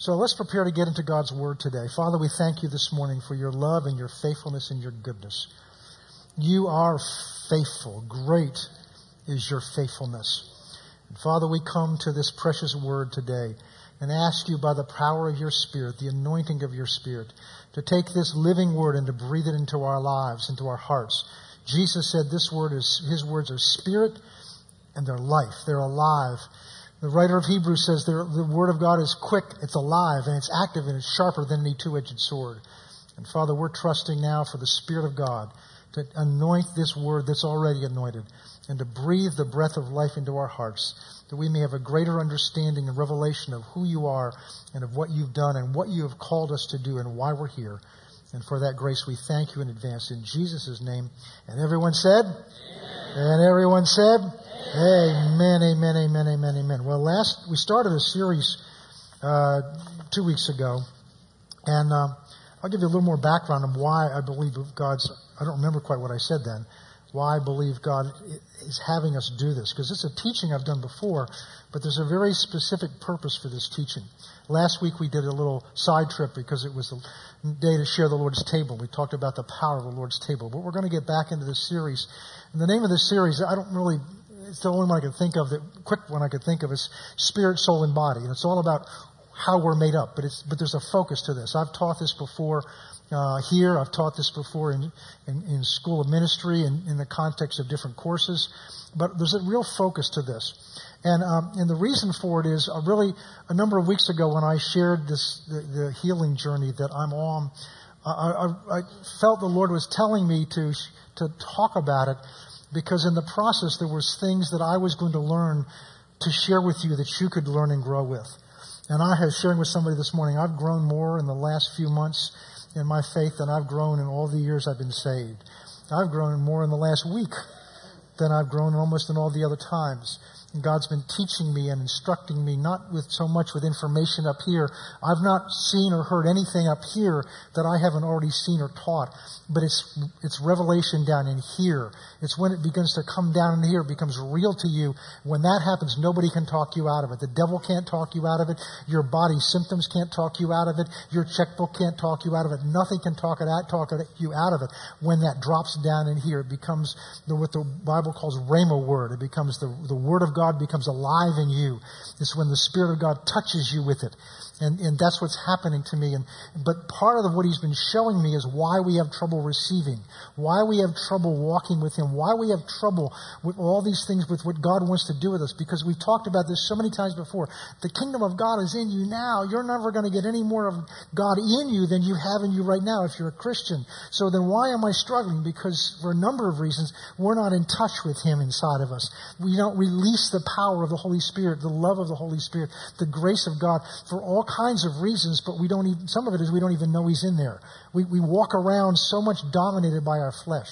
So let's prepare to get into God's Word today. Father, we thank you this morning for your love and your faithfulness and your goodness. You are faithful. Great is your faithfulness. And Father, we come to this precious Word today and ask you by the power of your Spirit, the anointing of your Spirit, to take this living Word and to breathe it into our lives, into our hearts. Jesus said this word is, his words are spirit and they're life. They're alive. The writer of Hebrews says the word of God is quick, it's alive, and it's active, and it's sharper than any two-edged sword. And Father, we're trusting now for the Spirit of God to anoint this word that's already anointed and to breathe the breath of life into our hearts that we may have a greater understanding and revelation of who you are and of what you've done and what you have called us to do and why we're here. And for that grace, we thank you in advance in Jesus' name. And everyone said? Amen. And everyone said? Amen, amen, amen, amen, amen. Well, last, we started a series, uh, two weeks ago, and, uh, I'll give you a little more background on why I believe God's, I don't remember quite what I said then, why I believe God is having us do this, because it's a teaching I've done before, but there's a very specific purpose for this teaching. Last week we did a little side trip because it was the day to share the Lord's table. We talked about the power of the Lord's table, but we're going to get back into this series. And the name of this series, I don't really it's the only one I could think of that quick one I could think of is spirit, soul, and body. And it's all about how we're made up. But it's but there's a focus to this. I've taught this before uh, here. I've taught this before in, in, in school of ministry and in the context of different courses. But there's a real focus to this. And, um, and the reason for it is uh, really a number of weeks ago when I shared this, the, the healing journey that I'm on, I, I, I, felt the Lord was telling me to, to talk about it because in the process there was things that I was going to learn to share with you that you could learn and grow with. And I have sharing with somebody this morning, I've grown more in the last few months in my faith than I've grown in all the years I've been saved. I've grown more in the last week than I've grown almost in all the other times. God's been teaching me and instructing me, not with so much with information up here. I've not seen or heard anything up here that I haven't already seen or taught, but it's, it's revelation down in here. It's when it begins to come down in here, it becomes real to you. When that happens, nobody can talk you out of it. The devil can't talk you out of it. Your body symptoms can't talk you out of it. Your checkbook can't talk you out of it. Nothing can talk it out, talk you out of it. When that drops down in here, it becomes the, what the Bible calls rhema word. It becomes the, the word of God God becomes alive in you. It's when the Spirit of God touches you with it. And, and that's what's happening to me. And, but part of what he's been showing me is why we have trouble receiving, why we have trouble walking with him, why we have trouble with all these things with what God wants to do with us. Because we've talked about this so many times before. The kingdom of God is in you now. You're never going to get any more of God in you than you have in you right now if you're a Christian. So then why am I struggling? Because for a number of reasons, we're not in touch with him inside of us. We don't release the power of the Holy Spirit, the love of the Holy Spirit, the grace of God for all kinds of reasons, but we don't even, some of it is we don't even know He's in there. We, we walk around so much dominated by our flesh.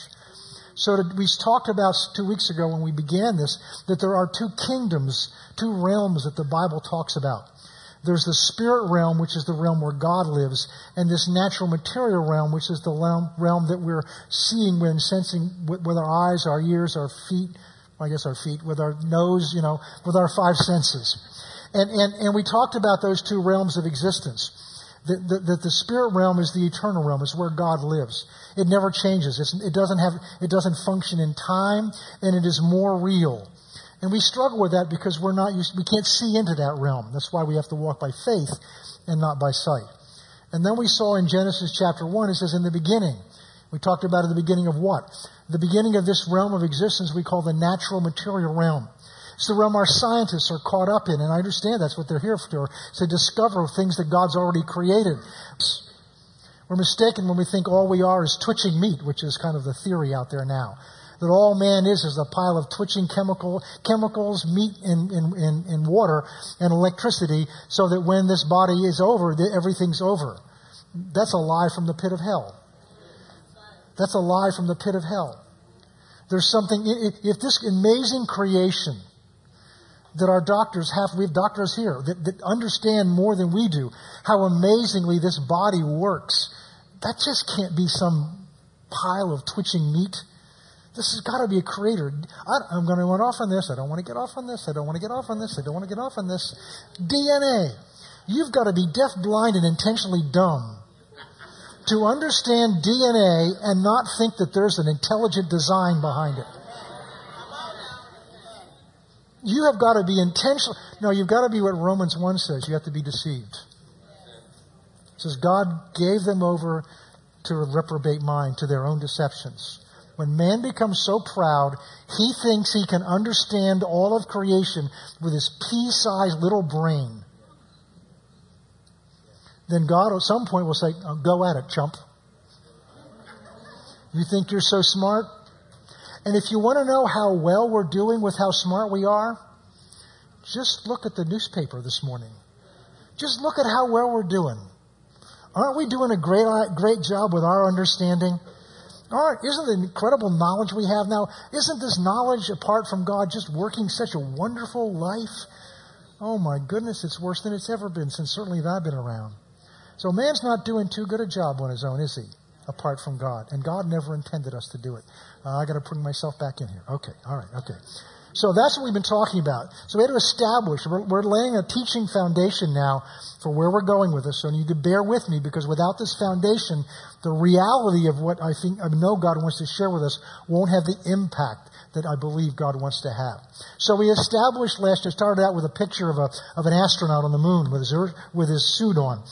So to, we talked about two weeks ago when we began this that there are two kingdoms, two realms that the Bible talks about. There's the spirit realm, which is the realm where God lives, and this natural material realm, which is the realm, realm that we're seeing, we're sensing with, with our eyes, our ears, our feet, I guess our feet, with our nose, you know, with our five senses. And, and, and we talked about those two realms of existence. That the, the, the, spirit realm is the eternal realm. It's where God lives. It never changes. It's, it doesn't have, it doesn't function in time, and it is more real. And we struggle with that because we're not used, we can't see into that realm. That's why we have to walk by faith and not by sight. And then we saw in Genesis chapter 1, it says, in the beginning. We talked about at the beginning of what? The beginning of this realm of existence we call the natural material realm. It's the realm our scientists are caught up in, and I understand that's what they're here for, to discover things that God's already created. We're mistaken when we think all we are is twitching meat, which is kind of the theory out there now. That all man is is a pile of twitching chemical, chemicals, meat, and, and, water, and electricity, so that when this body is over, everything's over. That's a lie from the pit of hell. That's a lie from the pit of hell. There's something, if this amazing creation that our doctors have, we have doctors here that, that understand more than we do how amazingly this body works. That just can't be some pile of twitching meat. This has got to be a creator. I, am going to run off on this. I don't want to get off on this. I don't want to get off on this. I don't want to get off on this. DNA. You've got to be deaf, blind, and intentionally dumb to understand DNA and not think that there's an intelligent design behind it. You have got to be intentional. No, you've got to be what Romans 1 says. You have to be deceived. It says God gave them over to a reprobate mind, to their own deceptions. When man becomes so proud, he thinks he can understand all of creation with his pea-sized little brain. Then God at some point will say, oh, go at it, chump. You think you're so smart? And if you want to know how well we're doing with how smart we are, just look at the newspaper this morning. Just look at how well we're doing. Aren't we doing a great, great job with our understanding? Aren't, isn't the incredible knowledge we have now, isn't this knowledge apart from God just working such a wonderful life? Oh my goodness, it's worse than it's ever been since certainly that I've been around. So man's not doing too good a job on his own, is he? Apart from God. And God never intended us to do it. Uh, I gotta bring myself back in here. Okay, alright, okay. So that's what we've been talking about. So we had to establish, we're, we're, laying a teaching foundation now for where we're going with this. So you need to bear with me because without this foundation, the reality of what I think, I know God wants to share with us won't have the impact that I believe God wants to have. So we established last year, started out with a picture of a, of an astronaut on the moon with his, with his suit on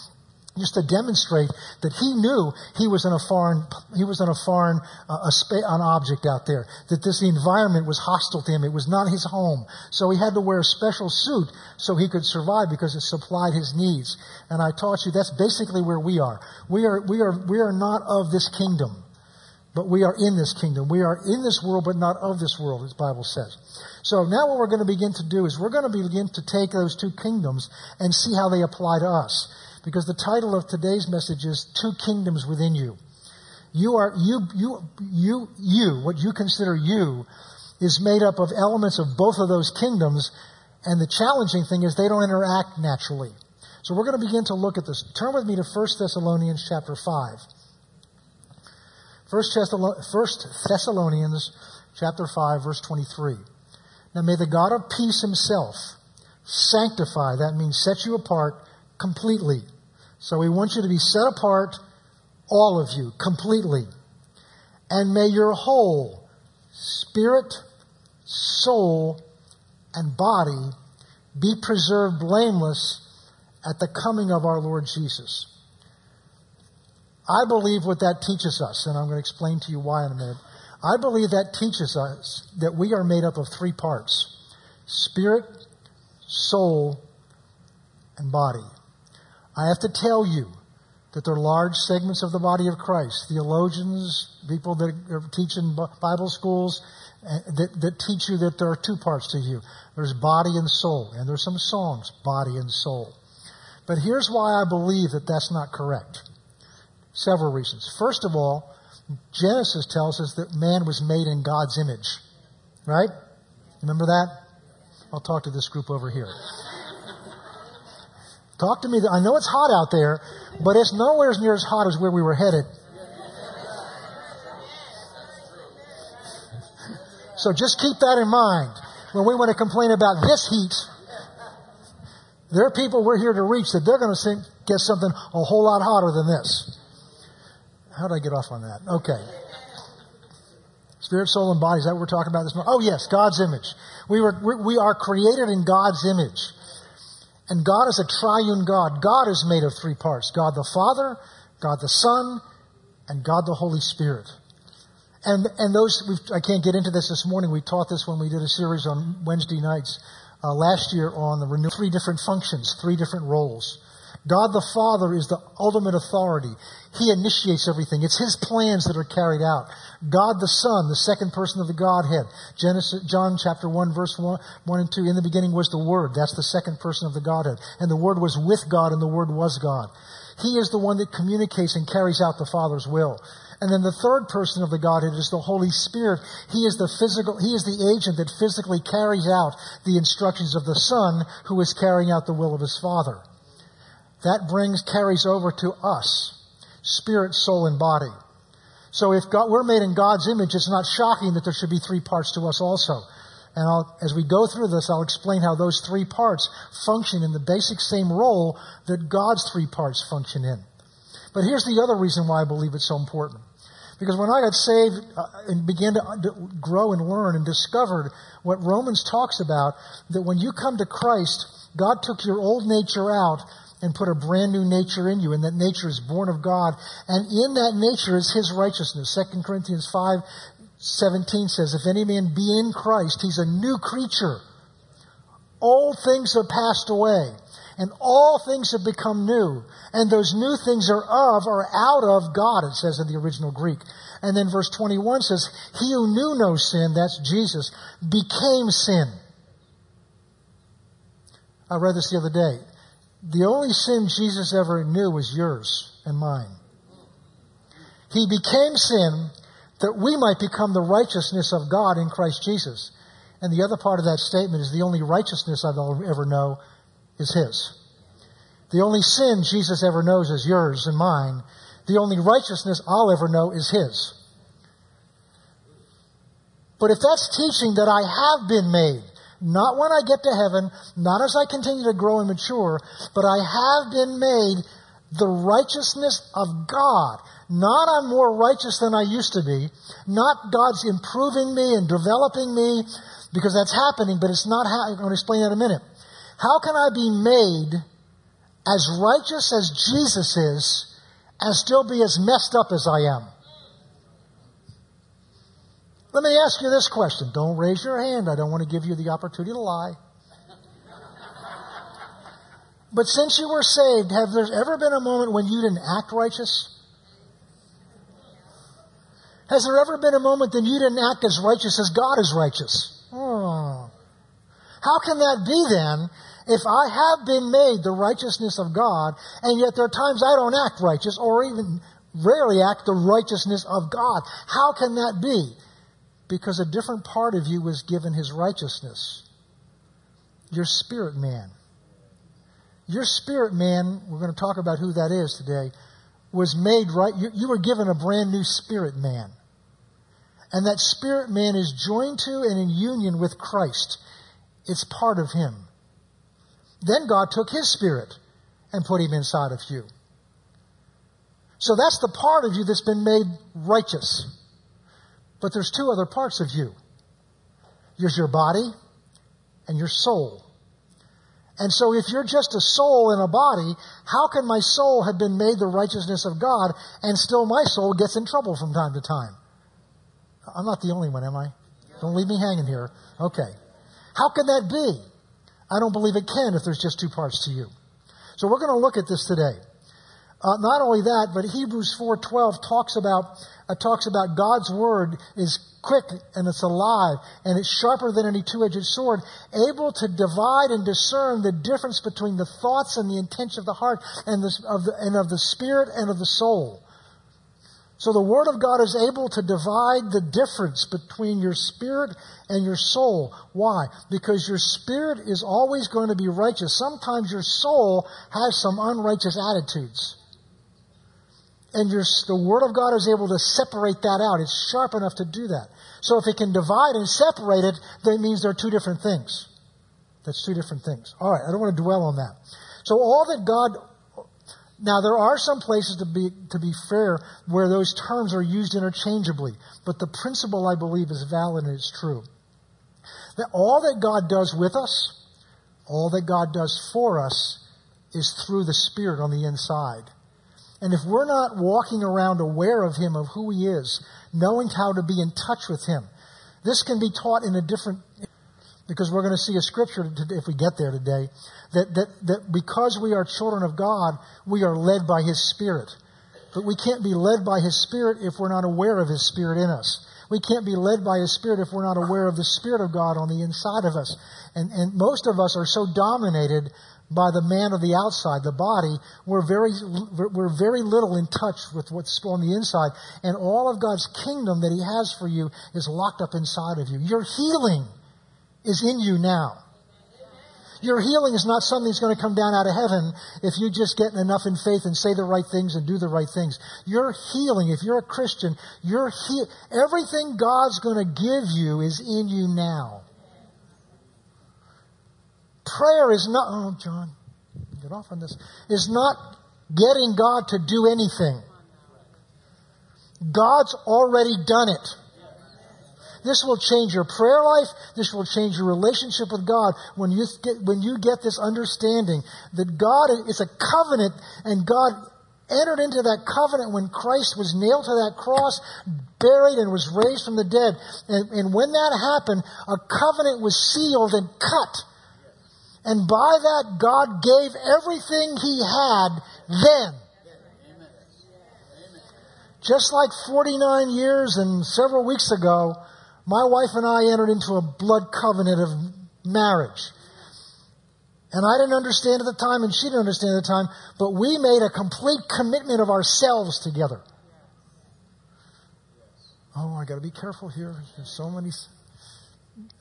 just to demonstrate that he knew he was in a foreign, he was in a foreign, uh, a spa- an object out there. That this environment was hostile to him. It was not his home. So he had to wear a special suit so he could survive because it supplied his needs. And I taught you that's basically where we are. We are, we are, we are not of this kingdom. But we are in this kingdom. We are in this world, but not of this world, as the Bible says. So now what we're going to begin to do is we're going to begin to take those two kingdoms and see how they apply to us because the title of today's message is Two Kingdoms Within You. You are, you, you, you, you, what you consider you, is made up of elements of both of those kingdoms, and the challenging thing is they don't interact naturally. So we're going to begin to look at this. Turn with me to 1 Thessalonians chapter 5. 1 Thessalonians chapter 5 verse 23. Now may the God of peace himself sanctify, that means set you apart completely so we want you to be set apart, all of you, completely. And may your whole spirit, soul, and body be preserved blameless at the coming of our Lord Jesus. I believe what that teaches us, and I'm going to explain to you why in a minute. I believe that teaches us that we are made up of three parts spirit, soul, and body. I have to tell you that there are large segments of the body of Christ, theologians, people that are teaching Bible schools, uh, that, that teach you that there are two parts to you. There's body and soul, and there's some songs, body and soul. But here's why I believe that that's not correct. Several reasons. First of all, Genesis tells us that man was made in God's image. Right? Remember that? I'll talk to this group over here. Talk to me. I know it's hot out there, but it's nowhere as near as hot as where we were headed. So just keep that in mind when we want to complain about this heat. There are people we're here to reach that they're going to think, get something a whole lot hotter than this. How did I get off on that? Okay. Spirit, soul, and body. Is that what we're talking about this morning? Oh, yes, God's image. We, were, we are created in God's image. And God is a triune God. God is made of three parts God the Father, God the Son, and God the Holy Spirit. And, and those, I can't get into this this morning. We taught this when we did a series on Wednesday nights uh, last year on the renew three different functions, three different roles. God the Father is the ultimate authority. He initiates everything. It's His plans that are carried out. God the Son, the second person of the Godhead. Genesis, John chapter 1 verse 1, 1 and 2. In the beginning was the Word. That's the second person of the Godhead. And the Word was with God and the Word was God. He is the one that communicates and carries out the Father's will. And then the third person of the Godhead is the Holy Spirit. He is the physical, he is the agent that physically carries out the instructions of the Son who is carrying out the will of his Father that brings, carries over to us. Spirit, soul, and body. So if God, we're made in God's image, it's not shocking that there should be three parts to us also. And I'll, as we go through this, I'll explain how those three parts function in the basic same role that God's three parts function in. But here's the other reason why I believe it's so important. Because when I got saved uh, and began to grow and learn and discovered what Romans talks about, that when you come to Christ, God took your old nature out and put a brand new nature in you, and that nature is born of God. And in that nature is His righteousness. 2 Corinthians 5 17 says, If any man be in Christ, he's a new creature. Old things have passed away, and all things have become new. And those new things are of or out of God, it says in the original Greek. And then verse 21 says, He who knew no sin, that's Jesus, became sin. I read this the other day. The only sin Jesus ever knew was yours and mine. He became sin that we might become the righteousness of God in Christ Jesus. And the other part of that statement is the only righteousness I'll ever know is His. The only sin Jesus ever knows is yours and mine. The only righteousness I'll ever know is His. But if that's teaching that I have been made, not when I get to heaven, not as I continue to grow and mature, but I have been made the righteousness of God. Not I'm more righteous than I used to be. Not God's improving me and developing me, because that's happening, but it's not how, I'm going to explain that in a minute. How can I be made as righteous as Jesus is and still be as messed up as I am? Let me ask you this question. Don't raise your hand. I don't want to give you the opportunity to lie. But since you were saved, have there ever been a moment when you didn't act righteous? Has there ever been a moment that you didn't act as righteous as God is righteous? Oh. How can that be then if I have been made the righteousness of God and yet there are times I don't act righteous or even rarely act the righteousness of God? How can that be? Because a different part of you was given his righteousness. Your spirit man. Your spirit man, we're going to talk about who that is today, was made right. You, you were given a brand new spirit man. And that spirit man is joined to and in union with Christ. It's part of him. Then God took his spirit and put him inside of you. So that's the part of you that's been made righteous. But there's two other parts of you. There's your body and your soul. And so if you're just a soul in a body, how can my soul have been made the righteousness of God and still my soul gets in trouble from time to time? I'm not the only one, am I? Don't leave me hanging here. Okay. How can that be? I don't believe it can if there's just two parts to you. So we're going to look at this today. Uh, not only that, but Hebrews 4:12 talks about uh, talks about God's word is quick and it's alive and it's sharper than any two-edged sword, able to divide and discern the difference between the thoughts and the intention of the heart and, the, of the, and of the spirit and of the soul. So the Word of God is able to divide the difference between your spirit and your soul. Why? Because your spirit is always going to be righteous. Sometimes your soul has some unrighteous attitudes and the Word of God is able to separate that out. It's sharp enough to do that. So if it can divide and separate it, that means there are two different things. That's two different things. All right, I don't want to dwell on that. So all that God now there are some places to be to be fair where those terms are used interchangeably, but the principle I believe is valid and is true. That all that God does with us, all that God does for us is through the Spirit on the inside. And if we're not walking around aware of Him, of who He is, knowing how to be in touch with Him, this can be taught in a different, because we're going to see a scripture if we get there today, that, that, that because we are children of God, we are led by His Spirit. But we can't be led by His Spirit if we're not aware of His Spirit in us. We can't be led by His Spirit if we're not aware of the Spirit of God on the inside of us. And, and most of us are so dominated by the man of the outside, the body, we're very, we're very little in touch with what's on the inside. And all of God's kingdom that He has for you is locked up inside of you. Your healing is in you now. Your healing is not something that's going to come down out of heaven if you just get enough in faith and say the right things and do the right things. Your healing, if you're a Christian, your he- everything God's going to give you is in you now. Prayer is not, oh, John, get off on this, is not getting God to do anything. God's already done it. This will change your prayer life. This will change your relationship with God when you get, when you get this understanding that God is a covenant and God entered into that covenant when Christ was nailed to that cross, buried, and was raised from the dead. And, and when that happened, a covenant was sealed and cut. And by that, God gave everything He had then. Just like 49 years and several weeks ago, my wife and I entered into a blood covenant of marriage. And I didn't understand at the time, and she didn't understand at the time, but we made a complete commitment of ourselves together. Oh, I got to be careful here. There's so many.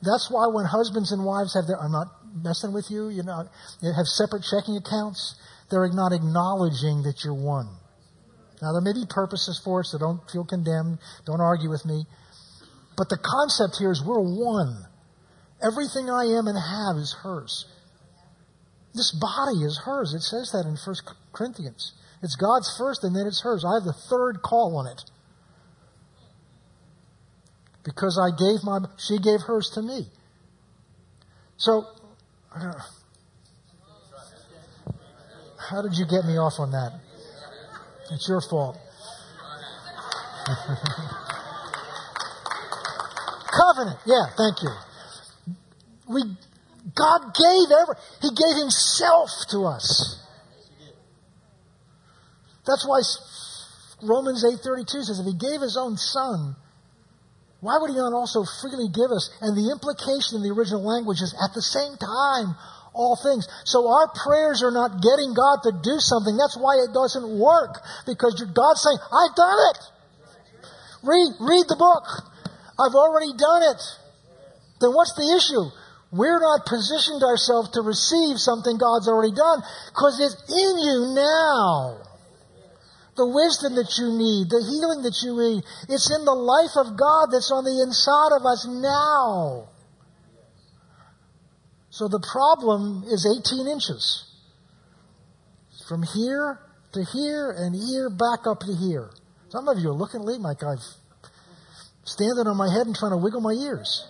That's why when husbands and wives have their, I'm not messing with you, you know, have separate checking accounts, they're not acknowledging that you're one. Now, there may be purposes for it, so don't feel condemned. Don't argue with me. But the concept here is we're one. Everything I am and have is hers. This body is hers. It says that in 1 Corinthians. It's God's first and then it's hers. I have the third call on it. Because I gave my, she gave hers to me. So, how did you get me off on that? It's your fault. Covenant. Yeah, thank you. We, God gave ever, He gave Himself to us. That's why Romans 8.32 says if He gave His own Son, why would He not also freely give us? And the implication in the original language is at the same time, all things. So our prayers are not getting God to do something. That's why it doesn't work. Because God's saying, I've done it. Read, read the book. I've already done it. Then what's the issue? We're not positioned ourselves to receive something God's already done because it's in you now. The wisdom that you need, the healing that you need, it's in the life of God that's on the inside of us now. So the problem is 18 inches. From here to here and here back up to here. Some of you are looking at me like I've standing on my head and trying to wiggle my ears.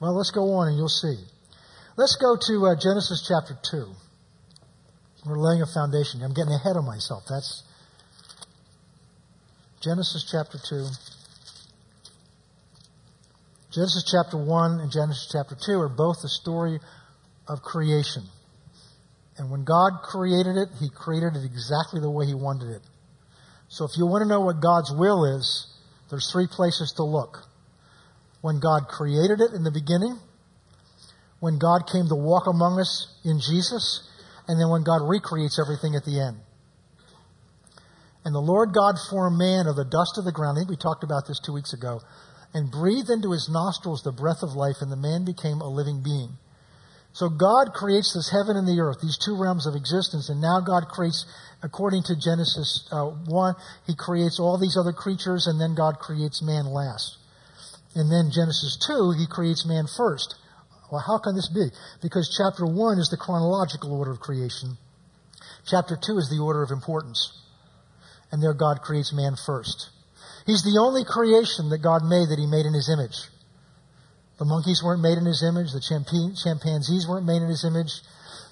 Well, let's go on and you'll see. Let's go to uh, Genesis chapter 2. We're laying a foundation. I'm getting ahead of myself. That's Genesis chapter 2. Genesis chapter 1 and Genesis chapter 2 are both the story of creation. And when God created it, He created it exactly the way He wanted it. So if you want to know what God's will is, there's three places to look. When God created it in the beginning, when God came to walk among us in Jesus, and then when God recreates everything at the end. And the Lord God formed man of the dust of the ground. I think we talked about this two weeks ago. And breathed into his nostrils the breath of life, and the man became a living being. So God creates this heaven and the earth, these two realms of existence, and now God creates according to Genesis uh, 1, he creates all these other creatures, and then God creates man last. And then Genesis 2, he creates man first. Well, how can this be? Because chapter 1 is the chronological order of creation. Chapter 2 is the order of importance. And there God creates man first. He's the only creation that God made that he made in his image. The monkeys weren't made in his image. The chimpanzees weren't made in his image.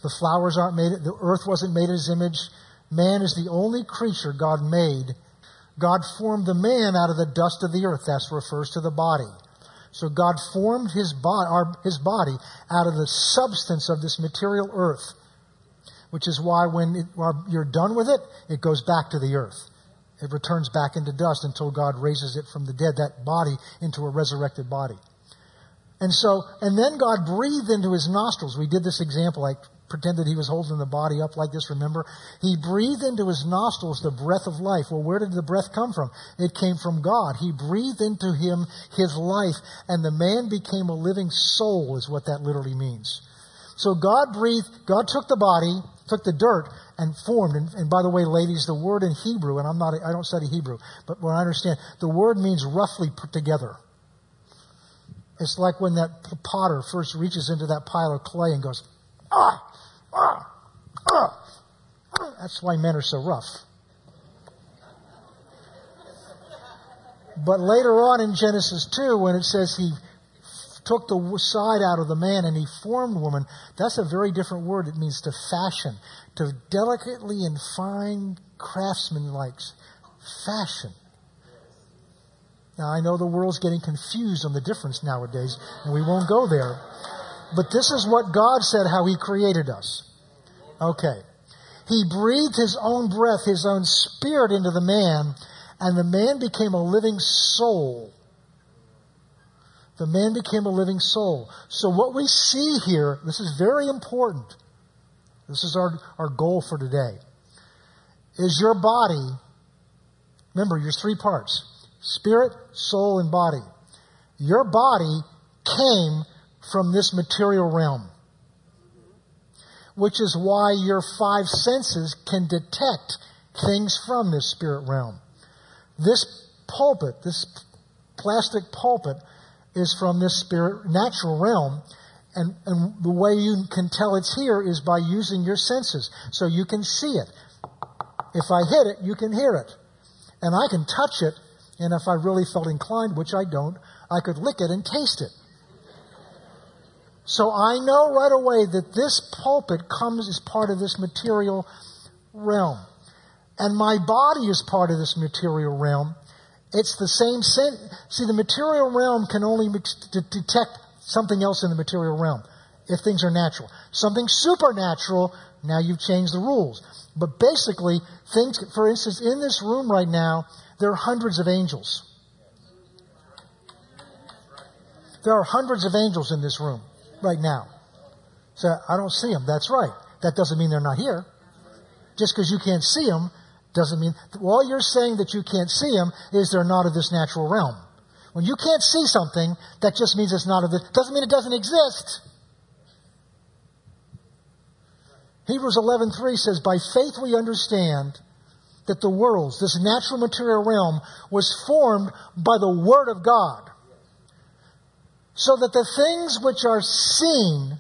The flowers aren't made. The earth wasn't made in his image. Man is the only creature God made. God formed the man out of the dust of the earth. That refers to the body. So God formed his, bo- our, his body out of the substance of this material earth, which is why when it, you're done with it, it goes back to the earth. It returns back into dust until God raises it from the dead, that body, into a resurrected body. And so, and then God breathed into his nostrils. We did this example like pretended he was holding the body up like this, remember? He breathed into his nostrils the breath of life. Well, where did the breath come from? It came from God. He breathed into him his life, and the man became a living soul, is what that literally means. So God breathed, God took the body, took the dirt, and formed. And, and, by the way, ladies, the word in Hebrew, and I'm not, I don't study Hebrew, but what I understand, the word means roughly put together. It's like when that potter first reaches into that pile of clay and goes, ah. That's why men are so rough. But later on in Genesis 2, when it says he took the side out of the man and he formed woman, that's a very different word. It means to fashion, to delicately and fine craftsman like fashion. Now, I know the world's getting confused on the difference nowadays, and we won't go there. But this is what God said how He created us. Okay. He breathed His own breath, His own spirit into the man, and the man became a living soul. The man became a living soul. So what we see here, this is very important. This is our, our goal for today. Is your body, remember, your three parts spirit, soul, and body. Your body came from this material realm, which is why your five senses can detect things from this spirit realm. This pulpit, this plastic pulpit, is from this spirit natural realm. And, and the way you can tell it's here is by using your senses. So you can see it. If I hit it, you can hear it. And I can touch it and if I really felt inclined, which I don't, I could lick it and taste it. So I know right away that this pulpit comes as part of this material realm. And my body is part of this material realm. It's the same sin. See, the material realm can only detect something else in the material realm if things are natural. Something supernatural, now you've changed the rules. But basically, things, for instance, in this room right now, there are hundreds of angels. There are hundreds of angels in this room right now. So I don't see them. That's right. That doesn't mean they're not here. Just because you can't see them doesn't mean, all you're saying that you can't see them is they're not of this natural realm. When you can't see something, that just means it's not of this, doesn't mean it doesn't exist. Hebrews 11:3 says, "By faith we understand that the worlds, this natural material realm, was formed by the Word of God. So that the things which are seen,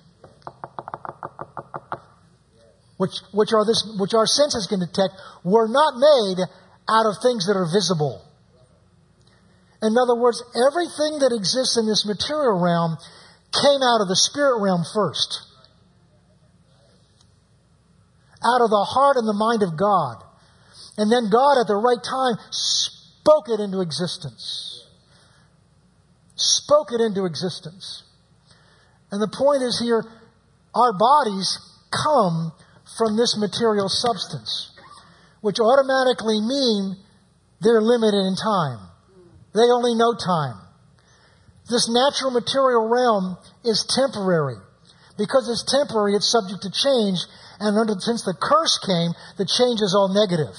which, which, are this, which our senses can detect, were not made out of things that are visible. In other words, everything that exists in this material realm came out of the spirit realm first. Out of the heart and the mind of God. And then God, at the right time, spoke it into existence. Spoke it into existence. And the point is here, our bodies come from this material substance, which automatically mean they're limited in time. They only know time. This natural material realm is temporary. Because it's temporary, it's subject to change, and under, since the curse came, the change is all negative.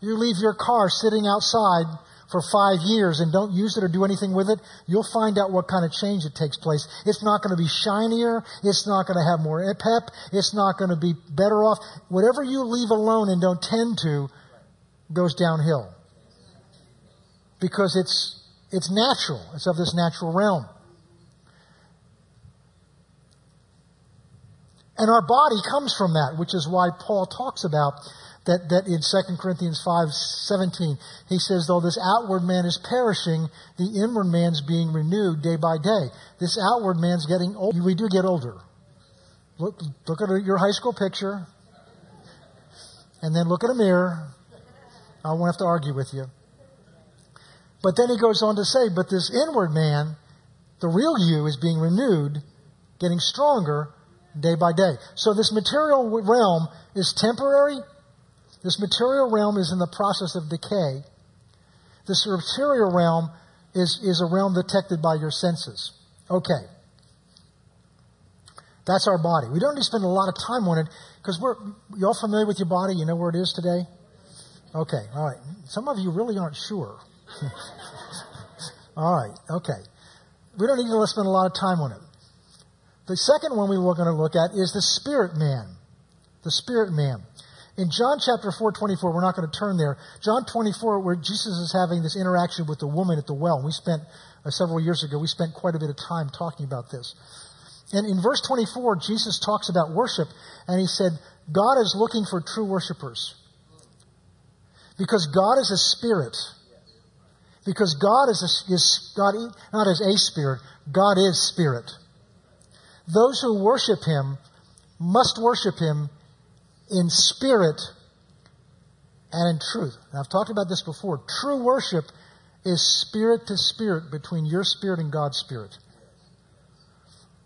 You leave your car sitting outside for five years and don't use it or do anything with it, you'll find out what kind of change it takes place. It's not going to be shinier. It's not going to have more pep. It's not going to be better off. Whatever you leave alone and don't tend to goes downhill. Because it's, it's natural. It's of this natural realm. And our body comes from that, which is why Paul talks about that, that in 2 Corinthians 5 17, he says, though this outward man is perishing, the inward man's being renewed day by day. This outward man's getting old. We do get older. Look, look at your high school picture, and then look at a mirror. I won't have to argue with you. But then he goes on to say, but this inward man, the real you, is being renewed, getting stronger day by day. So this material realm is temporary, this material realm is in the process of decay. This material realm is, is a realm detected by your senses. Okay. That's our body. We don't need to spend a lot of time on it because we're, you all familiar with your body? You know where it is today? Okay, all right. Some of you really aren't sure. all right, okay. We don't need to spend a lot of time on it. The second one we we're going to look at is the spirit man. The spirit man. In John chapter 4, 24, we're not going to turn there. John 24, where Jesus is having this interaction with the woman at the well. We spent, uh, several years ago, we spent quite a bit of time talking about this. And in verse 24, Jesus talks about worship, and he said, God is looking for true worshipers. Because God is a spirit. Because God is, a, is God, not as a spirit, God is spirit. Those who worship him must worship him in spirit and in truth. Now, I've talked about this before. True worship is spirit to spirit between your spirit and God's spirit.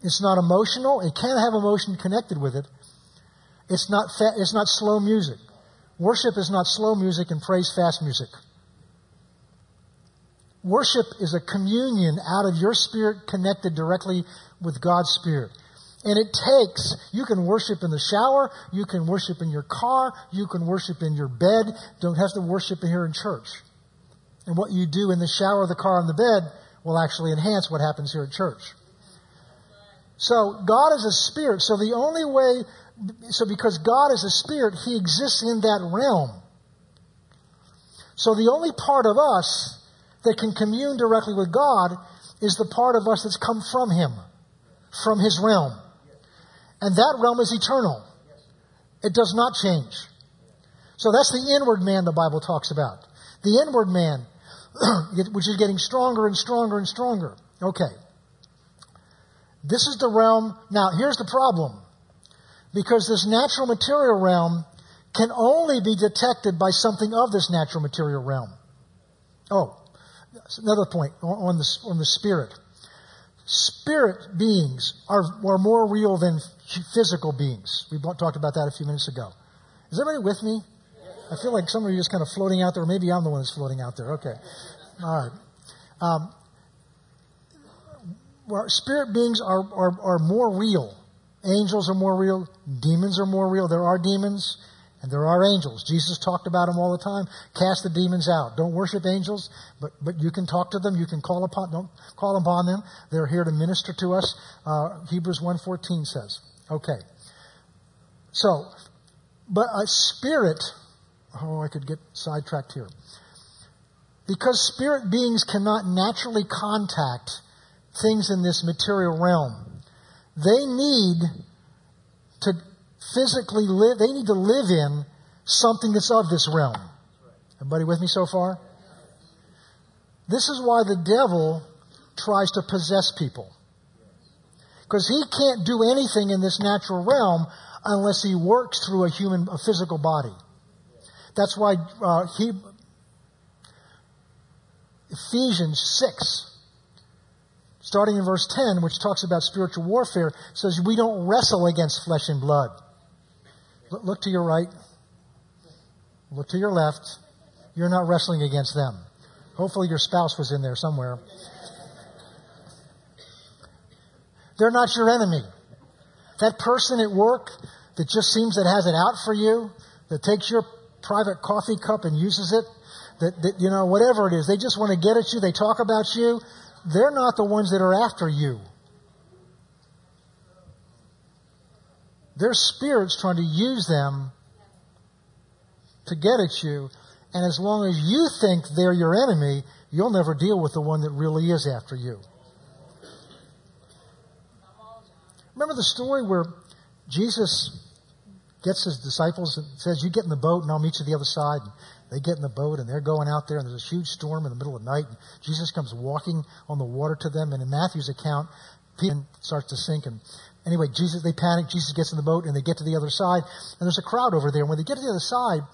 It's not emotional. It can't have emotion connected with it. It's not, fa- it's not slow music. Worship is not slow music and praise fast music. Worship is a communion out of your spirit connected directly with God's spirit. And it takes, you can worship in the shower, you can worship in your car, you can worship in your bed, don't have to worship here in church. And what you do in the shower, the car, and the bed will actually enhance what happens here at church. So God is a spirit, so the only way, so because God is a spirit, He exists in that realm. So the only part of us that can commune directly with God is the part of us that's come from Him, from His realm. And that realm is eternal. It does not change. So that's the inward man the Bible talks about. The inward man, which is getting stronger and stronger and stronger. Okay. This is the realm. Now, here's the problem. Because this natural material realm can only be detected by something of this natural material realm. Oh, another point on the, on the spirit. Spirit beings are, are more real than physical beings. We talked about that a few minutes ago. Is everybody with me? I feel like some of you are just kind of floating out there. Maybe I'm the one that's floating out there. Okay. All right. Um, well, spirit beings are, are, are more real. Angels are more real. Demons are more real. There are demons. And there are angels. Jesus talked about them all the time. Cast the demons out. Don't worship angels, but, but you can talk to them. You can call upon, don't call upon them. They're here to minister to us. Uh, Hebrews 1.14 says. Okay. So, but a spirit, oh, I could get sidetracked here. Because spirit beings cannot naturally contact things in this material realm, they need to physically live, they need to live in something that's of this realm. Everybody with me so far? This is why the devil tries to possess people. Because he can't do anything in this natural realm unless he works through a human, a physical body. That's why uh, he, Ephesians 6, starting in verse 10, which talks about spiritual warfare, says we don't wrestle against flesh and blood Look to your right. Look to your left. You're not wrestling against them. Hopefully your spouse was in there somewhere. They're not your enemy. That person at work that just seems that has it out for you, that takes your private coffee cup and uses it, that, that, you know, whatever it is, they just want to get at you, they talk about you, they're not the ones that are after you. Their spirit's trying to use them to get at you. And as long as you think they're your enemy, you'll never deal with the one that really is after you. Remember the story where Jesus gets his disciples and says, You get in the boat and I'll meet you the other side. And they get in the boat and they're going out there and there's a huge storm in the middle of the night. And Jesus comes walking on the water to them. And in Matthew's account, Peter starts to sink and Anyway, Jesus, they panic. Jesus gets in the boat and they get to the other side. And there's a crowd over there. And when they get to the other side,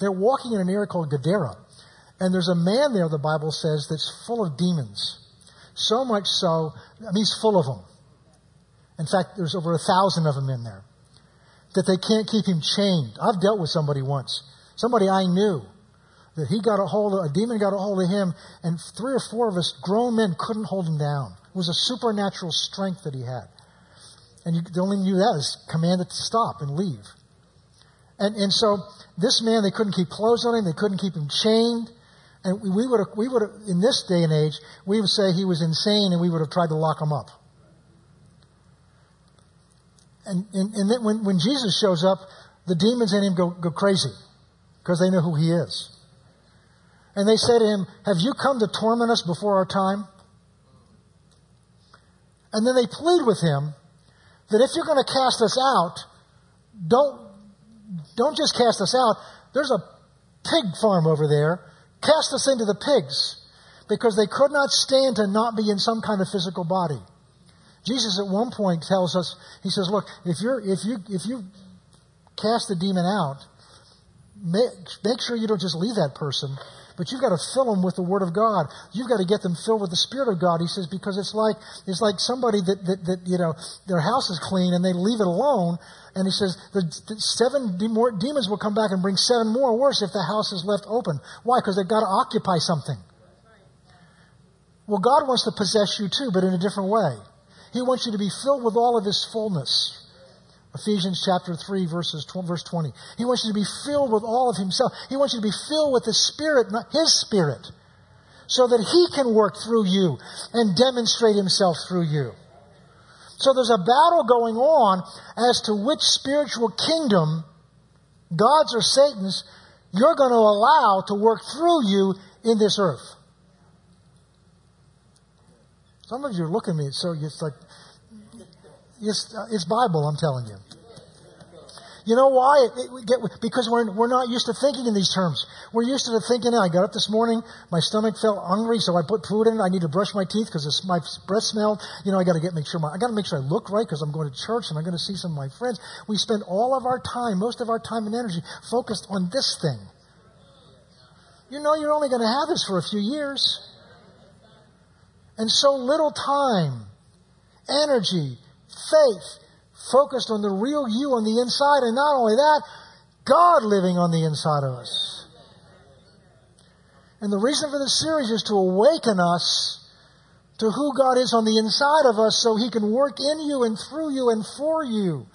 they're walking in an area called Gadara. And there's a man there, the Bible says, that's full of demons. So much so, I mean, he's full of them. In fact, there's over a thousand of them in there. That they can't keep him chained. I've dealt with somebody once. Somebody I knew. That he got a hold of, a demon got a hold of him, and three or four of us grown men couldn't hold him down. It was a supernatural strength that he had. And you, the only do that is command it to stop and leave. And, and so this man, they couldn't keep clothes on him. They couldn't keep him chained. And we would have, we would have, in this day and age, we would say he was insane and we would have tried to lock him up. And, and, and then when, when Jesus shows up, the demons in him go, go crazy because they know who he is. And they say to him, Have you come to torment us before our time? And then they plead with him that if you're going to cast us out, don't, don't just cast us out. There's a pig farm over there. Cast us into the pigs because they could not stand to not be in some kind of physical body. Jesus at one point tells us, he says, look, if you're, if you, if you cast the demon out, make, make sure you don't just leave that person, but you've got to fill them with the Word of God. You've got to get them filled with the Spirit of God. He says, because it's like, it's like somebody that, that, that you know, their house is clean and they leave it alone. And he says, the, the seven de- more, demons will come back and bring seven more worse if the house is left open. Why? Because they've got to occupy something. Well, God wants to possess you too, but in a different way. He wants you to be filled with all of His fullness. Ephesians chapter 3 verses, verse 20. He wants you to be filled with all of himself. He wants you to be filled with the Spirit, not his Spirit, so that he can work through you and demonstrate himself through you. So there's a battle going on as to which spiritual kingdom, God's or Satan's, you're going to allow to work through you in this earth. Some of you are looking at me, so it's like, it's, uh, it's Bible, I'm telling you. You know why? It, it, get, because we're, we're not used to thinking in these terms. We're used to thinking, I got up this morning, my stomach felt hungry, so I put food in it. I need to brush my teeth because my breath smelled. You know, I got to get make sure my, I got to make sure I look right because I'm going to church and I'm going to see some of my friends. We spend all of our time, most of our time and energy focused on this thing. You know, you're only going to have this for a few years. And so little time, energy, faith focused on the real you on the inside, and not only that, God living on the inside of us. And the reason for this series is to awaken us to who God is on the inside of us so He can work in you and through you and for you.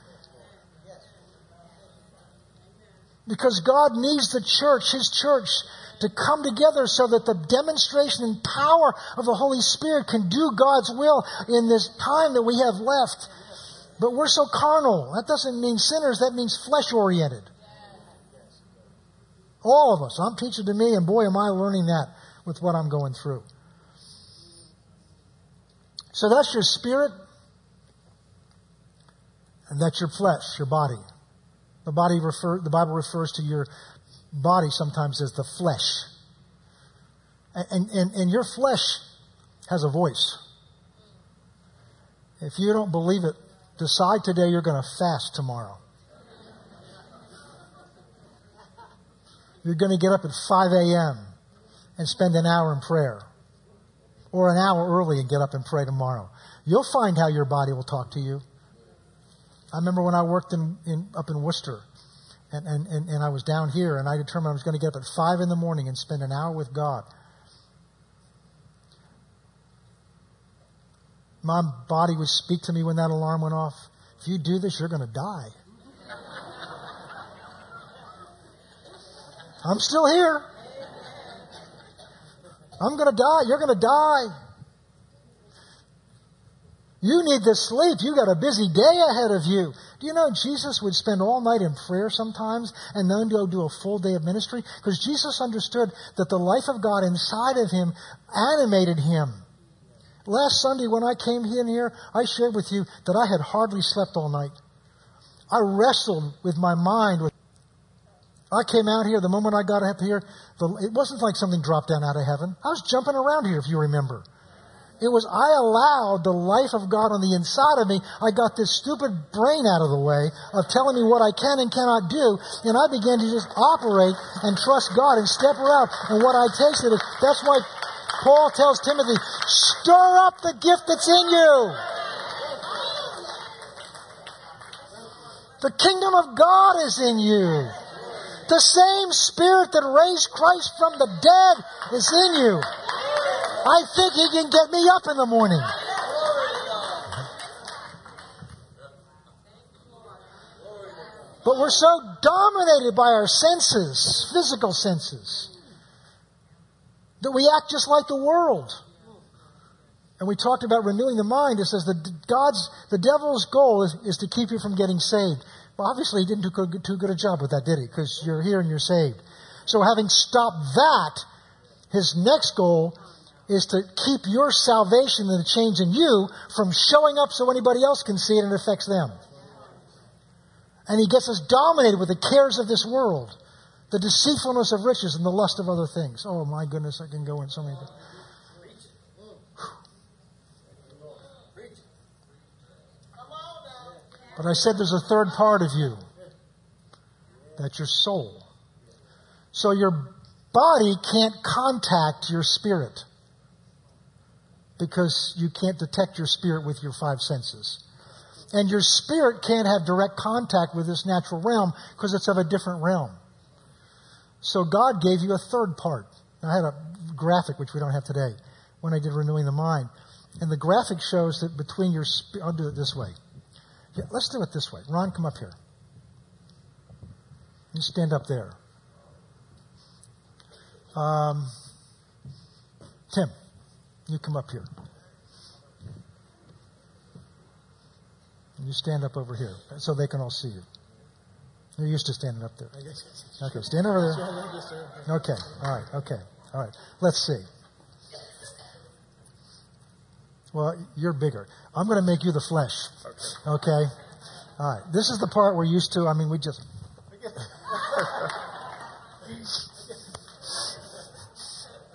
Because God needs the church, His church, to come together so that the demonstration and power of the Holy Spirit can do God's will in this time that we have left. But we're so carnal. That doesn't mean sinners, that means flesh oriented. All of us. I'm teaching to me, and boy, am I learning that with what I'm going through. So that's your spirit, and that's your flesh, your body. The body refer, the Bible refers to your body sometimes is the flesh. And, and, and your flesh has a voice. If you don't believe it, decide today you're going to fast tomorrow. You're going to get up at 5 a.m. and spend an hour in prayer. Or an hour early and get up and pray tomorrow. You'll find how your body will talk to you. I remember when I worked in, in up in Worcester and, and, and, and I was down here and I determined I was going to get up at 5 in the morning and spend an hour with God. My body would speak to me when that alarm went off. If you do this, you're going to die. I'm still here. I'm going to die. You're going to die. You need the sleep. You got a busy day ahead of you. Do you know Jesus would spend all night in prayer sometimes and then go do a full day of ministry? Because Jesus understood that the life of God inside of him animated him. Last Sunday when I came in here, I shared with you that I had hardly slept all night. I wrestled with my mind. I came out here, the moment I got up here, the, it wasn't like something dropped down out of heaven. I was jumping around here, if you remember. It was I allowed the life of God on the inside of me. I got this stupid brain out of the way of telling me what I can and cannot do, and I began to just operate and trust God and step around. And what I tasted is that's why Paul tells Timothy, stir up the gift that's in you. The kingdom of God is in you. The same spirit that raised Christ from the dead is in you. I think he can get me up in the morning. But we're so dominated by our senses, physical senses that we act just like the world. And we talked about renewing the mind. It says that God's, the devil's goal is, is to keep you from getting saved. Well, obviously, he didn't do too good a job with that, did he? Because you're here and you're saved. So, having stopped that, his next goal is to keep your salvation and the change in you from showing up so anybody else can see it and it affects them. And he gets us dominated with the cares of this world, the deceitfulness of riches, and the lust of other things. Oh, my goodness, I can go in so many. But I said there's a third part of you. That's your soul. So your body can't contact your spirit because you can't detect your spirit with your five senses. And your spirit can't have direct contact with this natural realm because it's of a different realm. So God gave you a third part. I had a graphic, which we don't have today, when I did Renewing the Mind. And the graphic shows that between your, I'll do it this way. Yeah, let's do it this way. Ron, come up here. You stand up there. Um, Tim, you come up here. You stand up over here so they can all see you. You're used to standing up there. Okay, stand over there. Okay, all right, okay, all right. Let's see. Well, you're bigger. I'm going to make you the flesh. Okay? All right. This is the part we're used to. I mean, we just.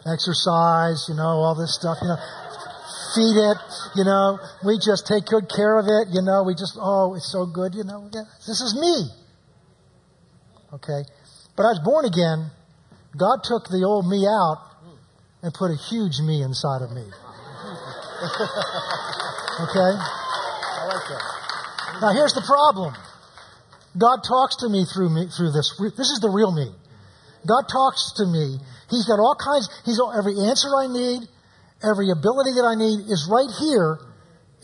Exercise, you know, all this stuff, you know. Feed it, you know. We just take good care of it, you know. We just, oh, it's so good, you know. This is me. Okay? But I was born again. God took the old me out and put a huge me inside of me. okay? I like that. Now here's the problem. God talks to me through me through this. This is the real me. God talks to me. He's got all kinds. He's every answer I need, every ability that I need is right here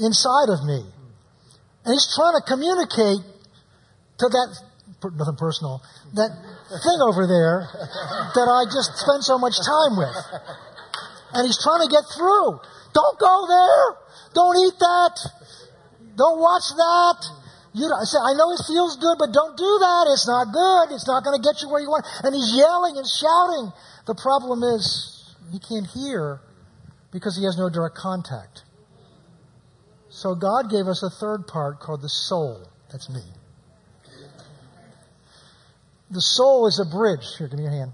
inside of me, and He's trying to communicate to that nothing personal that thing over there that I just spend so much time with, and He's trying to get through. Don't go there. Don't eat that. Don't watch that. You I say, I know it feels good, but don't do that. It's not good. It's not going to get you where you want. And he's yelling and shouting. The problem is he can't hear because he has no direct contact. So God gave us a third part called the soul. That's me. The soul is a bridge. Here, give me your hand.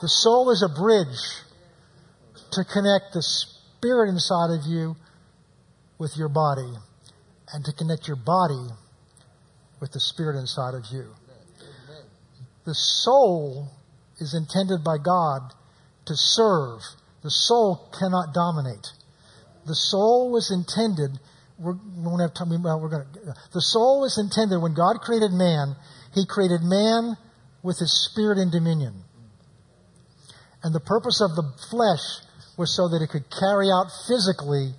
The soul is a bridge to connect the spirit inside of you with your body and to connect your body with the spirit inside of you. The soul is intended by God to serve. The soul cannot dominate. The soul was intended. We're, we won't have time. Well, we're going to. The soul is intended when God created man. He created man with his spirit and dominion. And the purpose of the flesh was so that it could carry out physically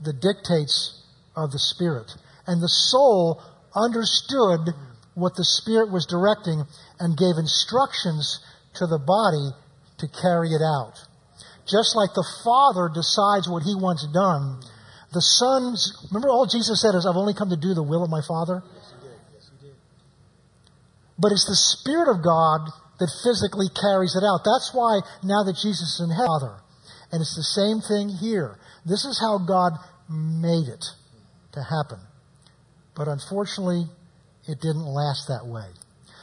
the dictates of the Spirit. And the soul understood what the Spirit was directing and gave instructions to the body to carry it out. Just like the Father decides what He wants done, the Son's, remember all Jesus said is, I've only come to do the will of my Father? Yes, he did. Yes, he did. But it's the Spirit of God that physically carries it out. That's why now that Jesus is in heaven, and it's the same thing here. This is how God made it to happen. But unfortunately, it didn't last that way.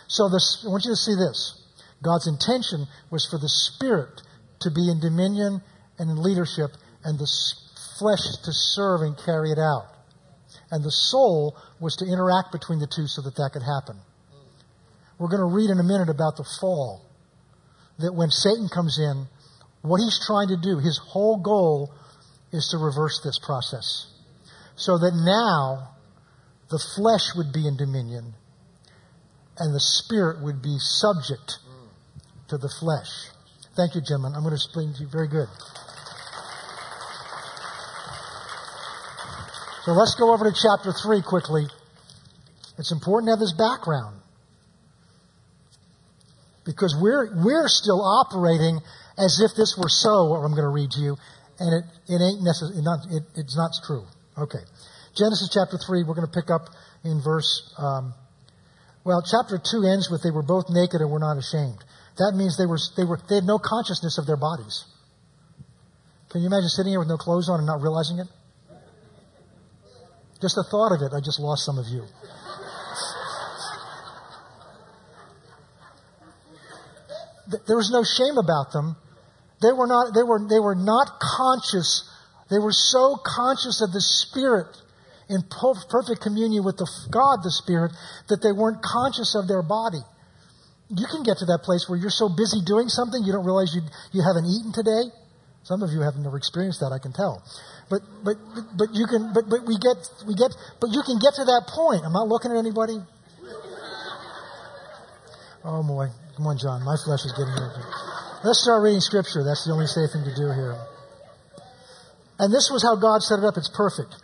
So this, I want you to see this. God's intention was for the Spirit to be in dominion and in leadership, and the flesh to serve and carry it out. And the soul was to interact between the two so that that could happen. We're going to read in a minute about the fall. That when Satan comes in, what he's trying to do, his whole goal is to reverse this process. So that now the flesh would be in dominion and the spirit would be subject to the flesh. Thank you, gentlemen. I'm going to explain to you very good. So let's go over to chapter 3 quickly. It's important to have this background. Because we're, we're still operating as if this were so, what I'm going to read to you, and it, it ain't necessary, not, it, it's not true. Okay. Genesis chapter 3, we're going to pick up in verse um, Well, chapter 2 ends with they were both naked and were not ashamed. That means they were, they were, they had no consciousness of their bodies. Can you imagine sitting here with no clothes on and not realizing it? Just the thought of it, I just lost some of you. there was no shame about them. They were not, they were, they were not conscious. They were so conscious of the Spirit in perfect communion with the God, the Spirit, that they weren't conscious of their body. You can get to that place where you're so busy doing something you don't realize you, you haven't eaten today. Some of you have never experienced that, I can tell. But, but, but you can, but, but we get, we get, but you can get to that point. I'm not looking at anybody. Oh boy. Come on, John. My flesh is getting open. Let's start reading scripture. That's the only safe thing to do here. And this was how God set it up. It's perfect.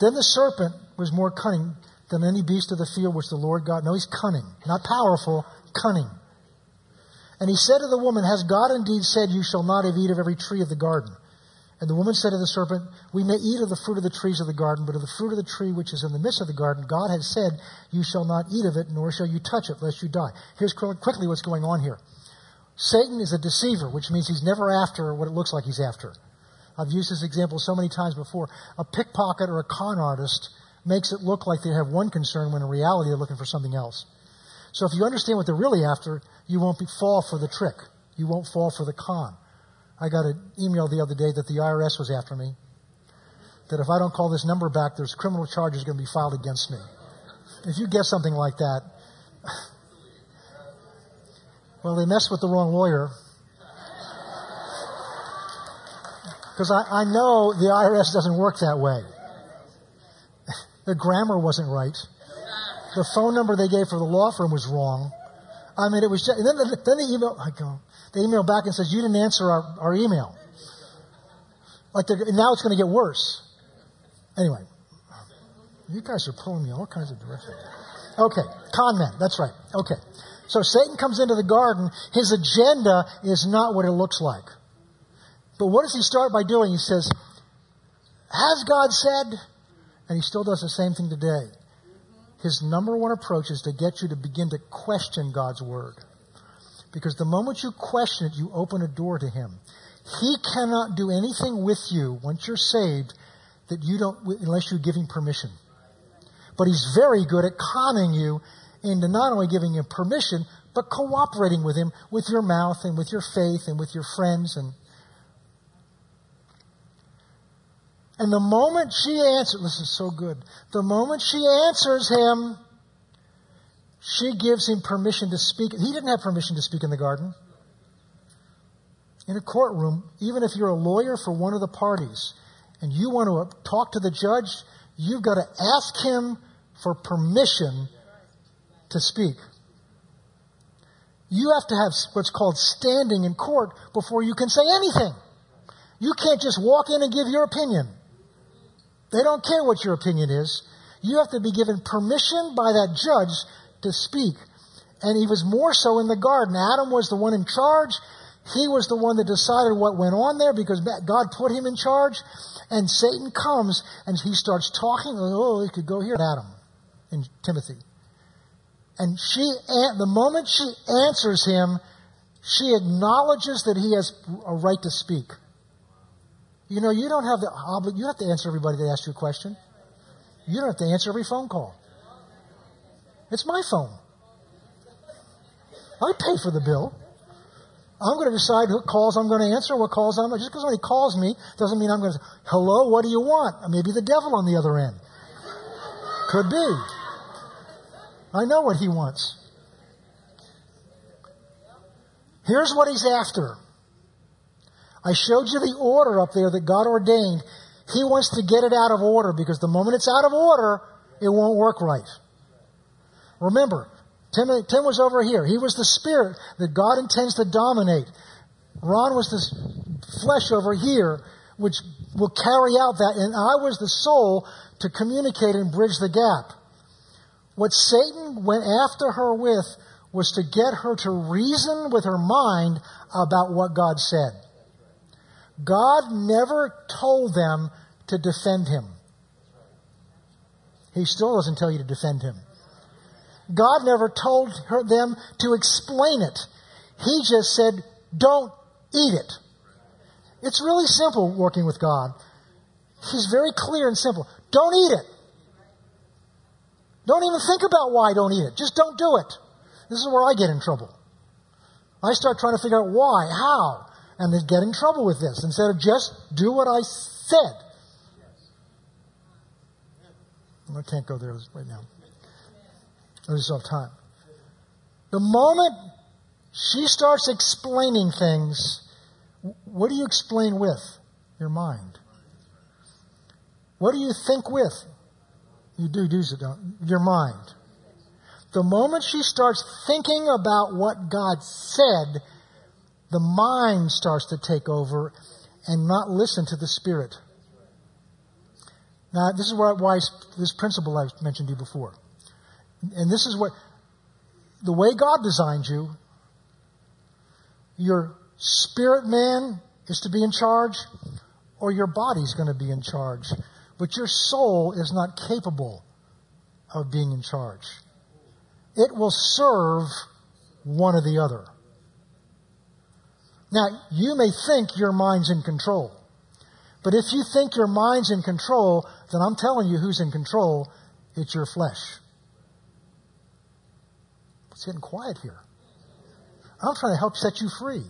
Then the serpent was more cunning than any beast of the field which the Lord God. No, he's cunning. Not powerful, cunning. And he said to the woman, Has God indeed said, You shall not have eat of every tree of the garden? And the woman said to the serpent, We may eat of the fruit of the trees of the garden, but of the fruit of the tree which is in the midst of the garden, God has said, You shall not eat of it, nor shall you touch it, lest you die. Here's quickly what's going on here. Satan is a deceiver, which means he's never after what it looks like he's after. I've used this example so many times before. A pickpocket or a con artist makes it look like they have one concern when in reality they're looking for something else. So if you understand what they're really after, you won't be, fall for the trick. You won't fall for the con. I got an email the other day that the IRS was after me. That if I don't call this number back, there's criminal charges going to be filed against me. If you get something like that, well, they messed with the wrong lawyer. Because I, I know the IRS doesn't work that way. The grammar wasn't right. The phone number they gave for the law firm was wrong. I mean, it was just, and then the, then the email, I go, they email back and says, you didn't answer our, our email. Like, now it's going to get worse. Anyway, you guys are pulling me all kinds of directions. Okay, con men, that's right. Okay. So Satan comes into the garden. His agenda is not what it looks like. But what does he start by doing? He says, Has God said? And he still does the same thing today. His number one approach is to get you to begin to question God's word. Because the moment you question it, you open a door to Him. He cannot do anything with you once you're saved that you don't, unless you give Him permission. But He's very good at conning you into not only giving Him permission, but cooperating with Him with your mouth and with your faith and with your friends and And the moment she answers, this is so good. The moment she answers him, she gives him permission to speak. He didn't have permission to speak in the garden. In a courtroom, even if you're a lawyer for one of the parties and you want to talk to the judge, you've got to ask him for permission to speak. You have to have what's called standing in court before you can say anything. You can't just walk in and give your opinion. They don't care what your opinion is. You have to be given permission by that judge to speak. And he was more so in the garden. Adam was the one in charge. He was the one that decided what went on there because God put him in charge. And Satan comes and he starts talking. Oh, he could go here. Adam and Timothy. And she, the moment she answers him, she acknowledges that he has a right to speak. You know, you don't have the obligation, you have to answer everybody that asks you a question. You don't have to answer every phone call. It's my phone. I pay for the bill. I'm going to decide what calls I'm going to answer, what calls I'm just because somebody calls me doesn't mean I'm going to say, hello, what do you want? Maybe the devil on the other end. Could be. I know what he wants. Here's what he's after. I showed you the order up there that God ordained. He wants to get it out of order because the moment it's out of order, it won't work right. Remember, Tim, Tim was over here. He was the spirit that God intends to dominate. Ron was the flesh over here, which will carry out that. And I was the soul to communicate and bridge the gap. What Satan went after her with was to get her to reason with her mind about what God said. God never told them to defend him. He still doesn't tell you to defend him. God never told her, them to explain it. He just said, don't eat it. It's really simple working with God. He's very clear and simple. Don't eat it. Don't even think about why don't eat it. Just don't do it. This is where I get in trouble. I start trying to figure out why, how, and then get in trouble with this instead of just do what I said. I can't go there right now. I just don't have time. The moment she starts explaining things, what do you explain with? Your mind. What do you think with? You do do it, don't Your mind. The moment she starts thinking about what God said, the mind starts to take over and not listen to the Spirit. Now, this is why this principle I mentioned to you before. And this is what, the way God designed you, your spirit man is to be in charge, or your body's going to be in charge. But your soul is not capable of being in charge. It will serve one or the other. Now, you may think your mind's in control. But if you think your mind's in control, then I'm telling you who's in control. It's your flesh. It's getting quiet here. I'm trying to help set you free.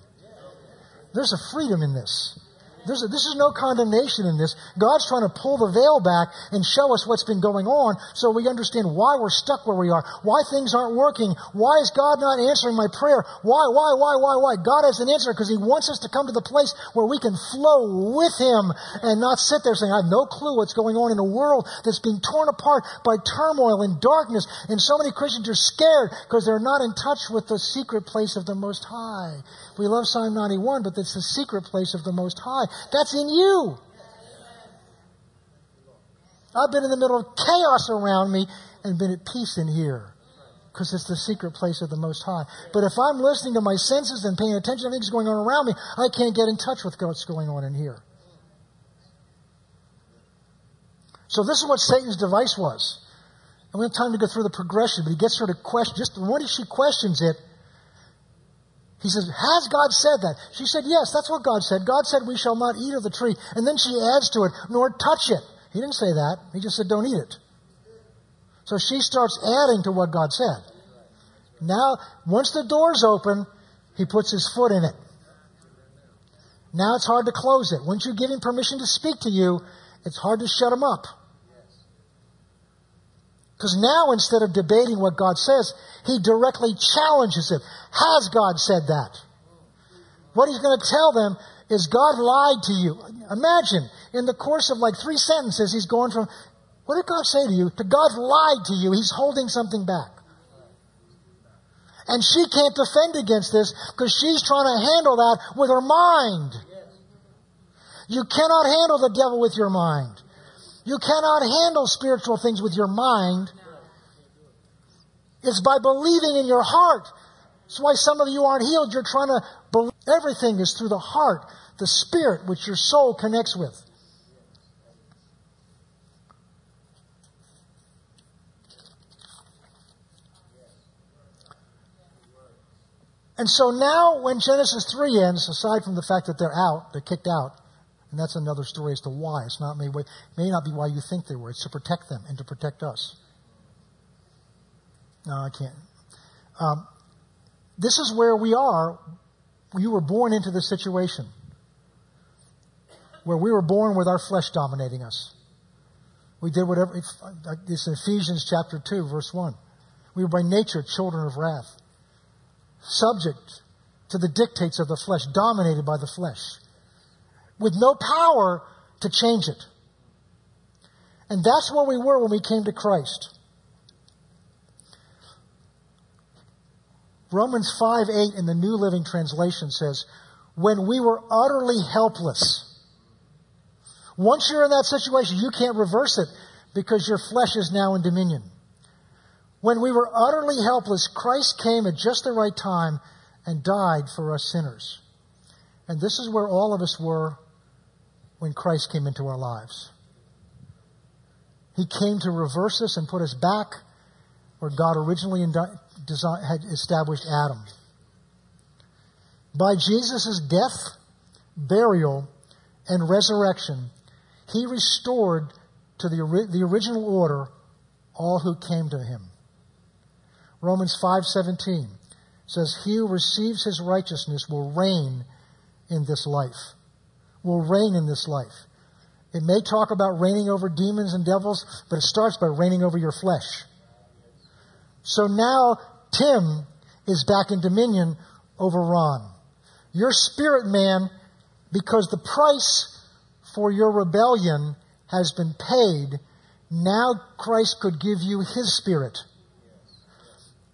There's a freedom in this. There's a, this is no condemnation in this. God's trying to pull the veil back and show us what's been going on so we understand why we're stuck where we are, why things aren't working, why is God not answering my prayer, why, why, why, why, why. God has an answer because He wants us to come to the place where we can flow with Him and not sit there saying, I have no clue what's going on in a world that's being torn apart by turmoil and darkness. And so many Christians are scared because they're not in touch with the secret place of the Most High. We love Psalm 91, but it's the secret place of the Most High. That's in you. I've been in the middle of chaos around me and been at peace in here because it's the secret place of the Most High. But if I'm listening to my senses and paying attention to things going on around me, I can't get in touch with what's going on in here. So this is what Satan's device was. And we have time to go through the progression, but he gets her to question, just moment she questions it, he says, Has God said that? She said, Yes, that's what God said. God said we shall not eat of the tree. And then she adds to it, nor touch it. He didn't say that. He just said, Don't eat it. So she starts adding to what God said. Now, once the door's open, he puts his foot in it. Now it's hard to close it. Once you give him permission to speak to you, it's hard to shut him up. Because now instead of debating what God says, he directly challenges it. Has God said that? What he's going to tell them is God lied to you. Imagine, in the course of like three sentences, he's going from, what did God say to you? To God lied to you. He's holding something back. And she can't defend against this because she's trying to handle that with her mind. You cannot handle the devil with your mind. You cannot handle spiritual things with your mind. It's by believing in your heart. That's why some of you aren't healed. You're trying to believe. Everything is through the heart, the spirit, which your soul connects with. And so now, when Genesis 3 ends, aside from the fact that they're out, they're kicked out, and that's another story as to why. It's not may, may not be why you think they were. It's to protect them and to protect us. No, I can't. Um, this is where we are. You were born into this situation where we were born with our flesh dominating us. We did whatever. It's in Ephesians chapter 2, verse 1. We were by nature children of wrath, subject to the dictates of the flesh, dominated by the flesh with no power to change it. And that's where we were when we came to Christ. Romans 5 8 in the New Living Translation says, when we were utterly helpless. Once you're in that situation, you can't reverse it because your flesh is now in dominion. When we were utterly helpless, Christ came at just the right time and died for us sinners. And this is where all of us were when Christ came into our lives. He came to reverse us and put us back where God originally had established Adam. By Jesus' death, burial, and resurrection, he restored to the, the original order all who came to him. Romans 5:17 says he who receives his righteousness will reign in this life. Will reign in this life. It may talk about reigning over demons and devils, but it starts by reigning over your flesh. So now Tim is back in dominion over Ron. Your spirit man, because the price for your rebellion has been paid, now Christ could give you his spirit.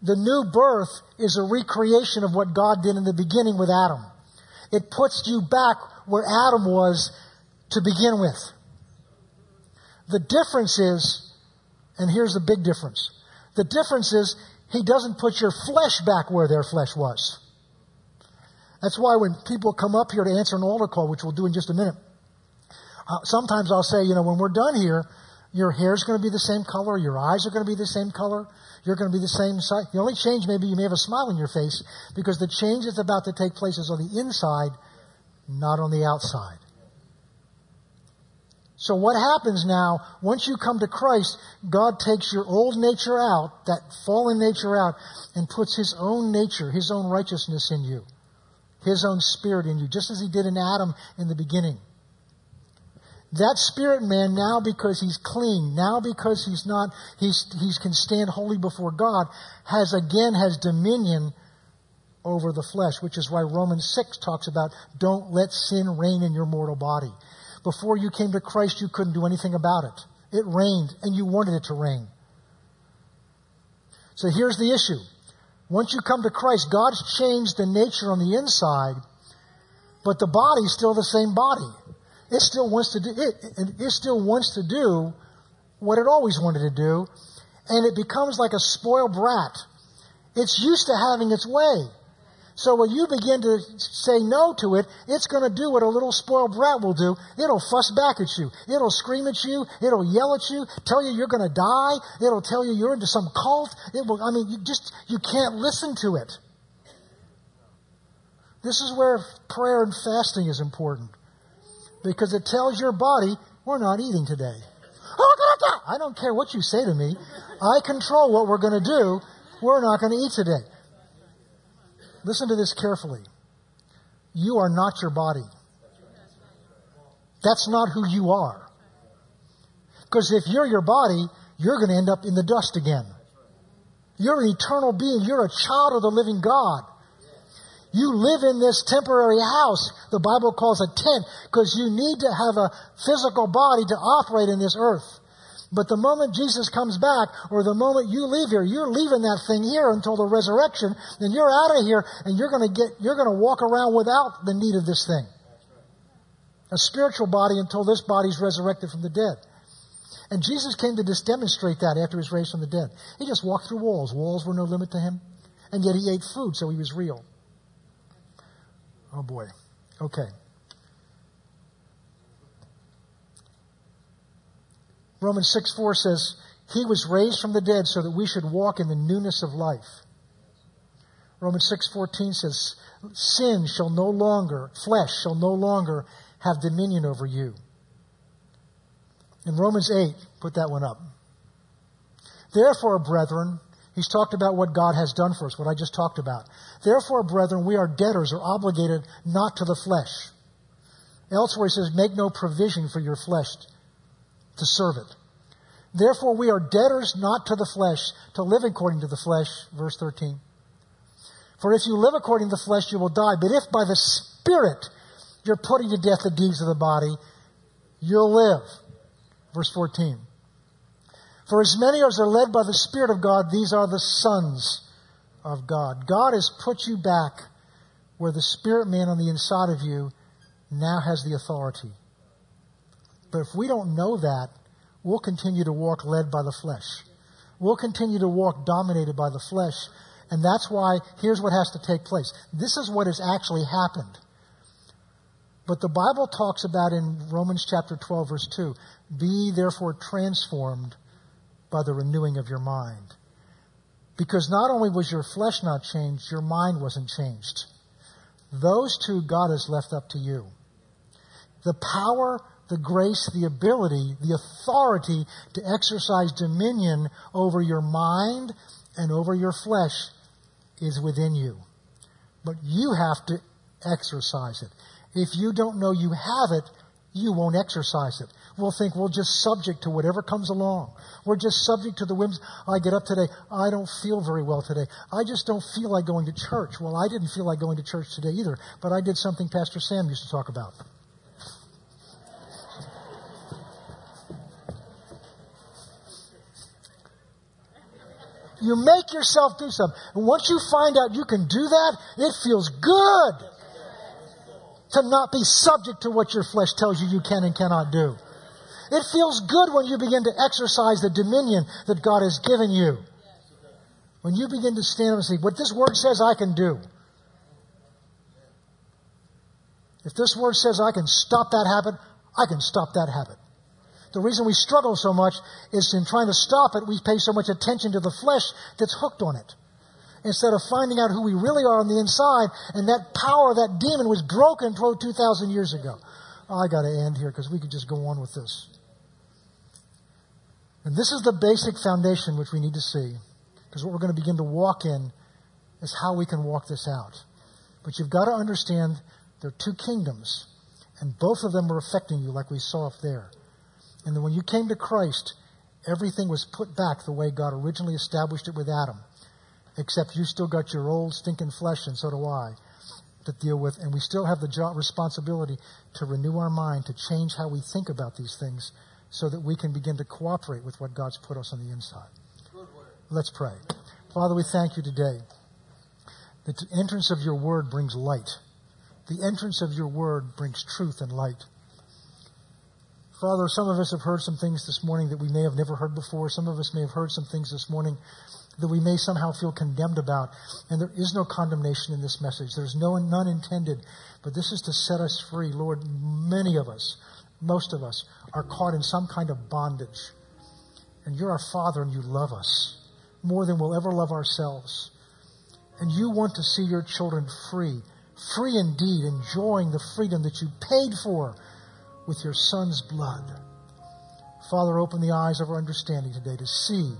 The new birth is a recreation of what God did in the beginning with Adam. It puts you back where Adam was to begin with. The difference is, and here's the big difference. The difference is he doesn't put your flesh back where their flesh was. That's why when people come up here to answer an altar call, which we'll do in just a minute, uh, sometimes I'll say, you know, when we're done here, your hair's going to be the same color, your eyes are going to be the same color, you're going to be the same size. The only change maybe you may have a smile on your face because the change that's about to take place is on the inside, not on the outside. So what happens now, once you come to Christ, God takes your old nature out, that fallen nature out, and puts His own nature, His own righteousness in you. His own spirit in you, just as He did in Adam in the beginning. That spirit man now because he's clean, now because he's not, he's, he can stand holy before God, has again, has dominion over the flesh, which is why Romans 6 talks about don't let sin reign in your mortal body. Before you came to Christ, you couldn't do anything about it. It reigned, and you wanted it to reign. So here's the issue. Once you come to Christ, God's changed the nature on the inside, but the body's still the same body. It still wants to do it, it still wants to do what it always wanted to do, and it becomes like a spoiled brat. It's used to having its way. So when you begin to say no to it, it's going to do what a little spoiled brat will do. It'll fuss back at you. It'll scream at you. It'll yell at you, tell you you're going to die. It'll tell you you're into some cult. It will, I mean, you just, you can't listen to it. This is where prayer and fasting is important because it tells your body, we're not eating today. I don't care what you say to me. I control what we're going to do. We're not going to eat today. Listen to this carefully. You are not your body. That's not who you are. Because if you're your body, you're going to end up in the dust again. You're an eternal being. You're a child of the living God. You live in this temporary house, the Bible calls a tent, because you need to have a physical body to operate in this earth. But the moment Jesus comes back, or the moment you leave here, you're leaving that thing here until the resurrection, then you're out of here and you're gonna get, you're gonna walk around without the need of this thing. A spiritual body until this body's resurrected from the dead. And Jesus came to just demonstrate that after he was raised from the dead. He just walked through walls. Walls were no limit to him. And yet he ate food, so he was real. Oh boy. Okay. Romans 6 4 says, He was raised from the dead so that we should walk in the newness of life. Romans 6:14 says, "Sin shall no longer, flesh shall no longer have dominion over you." In Romans 8, put that one up. Therefore, brethren, He's talked about what God has done for us, what I just talked about. Therefore, brethren, we are debtors or obligated not to the flesh. Elsewhere he says, make no provision for your flesh to serve it. Therefore, we are debtors not to the flesh to live according to the flesh. Verse 13. For if you live according to the flesh, you will die. But if by the Spirit you're putting to death the deeds of the body, you'll live. Verse 14. For as many as are led by the Spirit of God, these are the sons of God. God has put you back where the Spirit man on the inside of you now has the authority. But if we don't know that, we'll continue to walk led by the flesh. We'll continue to walk dominated by the flesh. And that's why here's what has to take place. This is what has actually happened. But the Bible talks about in Romans chapter 12 verse 2, be therefore transformed by the renewing of your mind. Because not only was your flesh not changed, your mind wasn't changed. Those two God has left up to you. The power, the grace, the ability, the authority to exercise dominion over your mind and over your flesh is within you. But you have to exercise it. If you don't know you have it, you won't exercise it. We'll think we're just subject to whatever comes along. We're just subject to the whims. I get up today. I don't feel very well today. I just don't feel like going to church. Well, I didn't feel like going to church today either, but I did something Pastor Sam used to talk about. You make yourself do something. And once you find out you can do that, it feels good to not be subject to what your flesh tells you you can and cannot do. It feels good when you begin to exercise the dominion that God has given you. When you begin to stand up and say, what this word says I can do. If this word says I can stop that habit, I can stop that habit. The reason we struggle so much is in trying to stop it, we pay so much attention to the flesh that's hooked on it. Instead of finding out who we really are on the inside, and that power, that demon was broken 2,000 years ago. I got to end here because we could just go on with this. And this is the basic foundation which we need to see. Because what we're going to begin to walk in is how we can walk this out. But you've got to understand there are two kingdoms, and both of them are affecting you, like we saw up there. And then when you came to Christ, everything was put back the way God originally established it with Adam. Except you still got your old stinking flesh, and so do I, to deal with. And we still have the job responsibility to renew our mind, to change how we think about these things, so that we can begin to cooperate with what God's put us on the inside. Let's pray. Father, we thank you today. The entrance of your word brings light. The entrance of your word brings truth and light. Father, some of us have heard some things this morning that we may have never heard before. Some of us may have heard some things this morning that we may somehow feel condemned about. And there is no condemnation in this message. There's no none intended. But this is to set us free. Lord, many of us, most of us, are caught in some kind of bondage. And you're our Father and you love us more than we'll ever love ourselves. And you want to see your children free, free indeed, enjoying the freedom that you paid for with your Son's blood. Father, open the eyes of our understanding today to see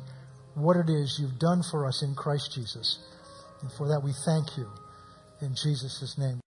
what it is you've done for us in Christ Jesus. And for that we thank you in Jesus' name.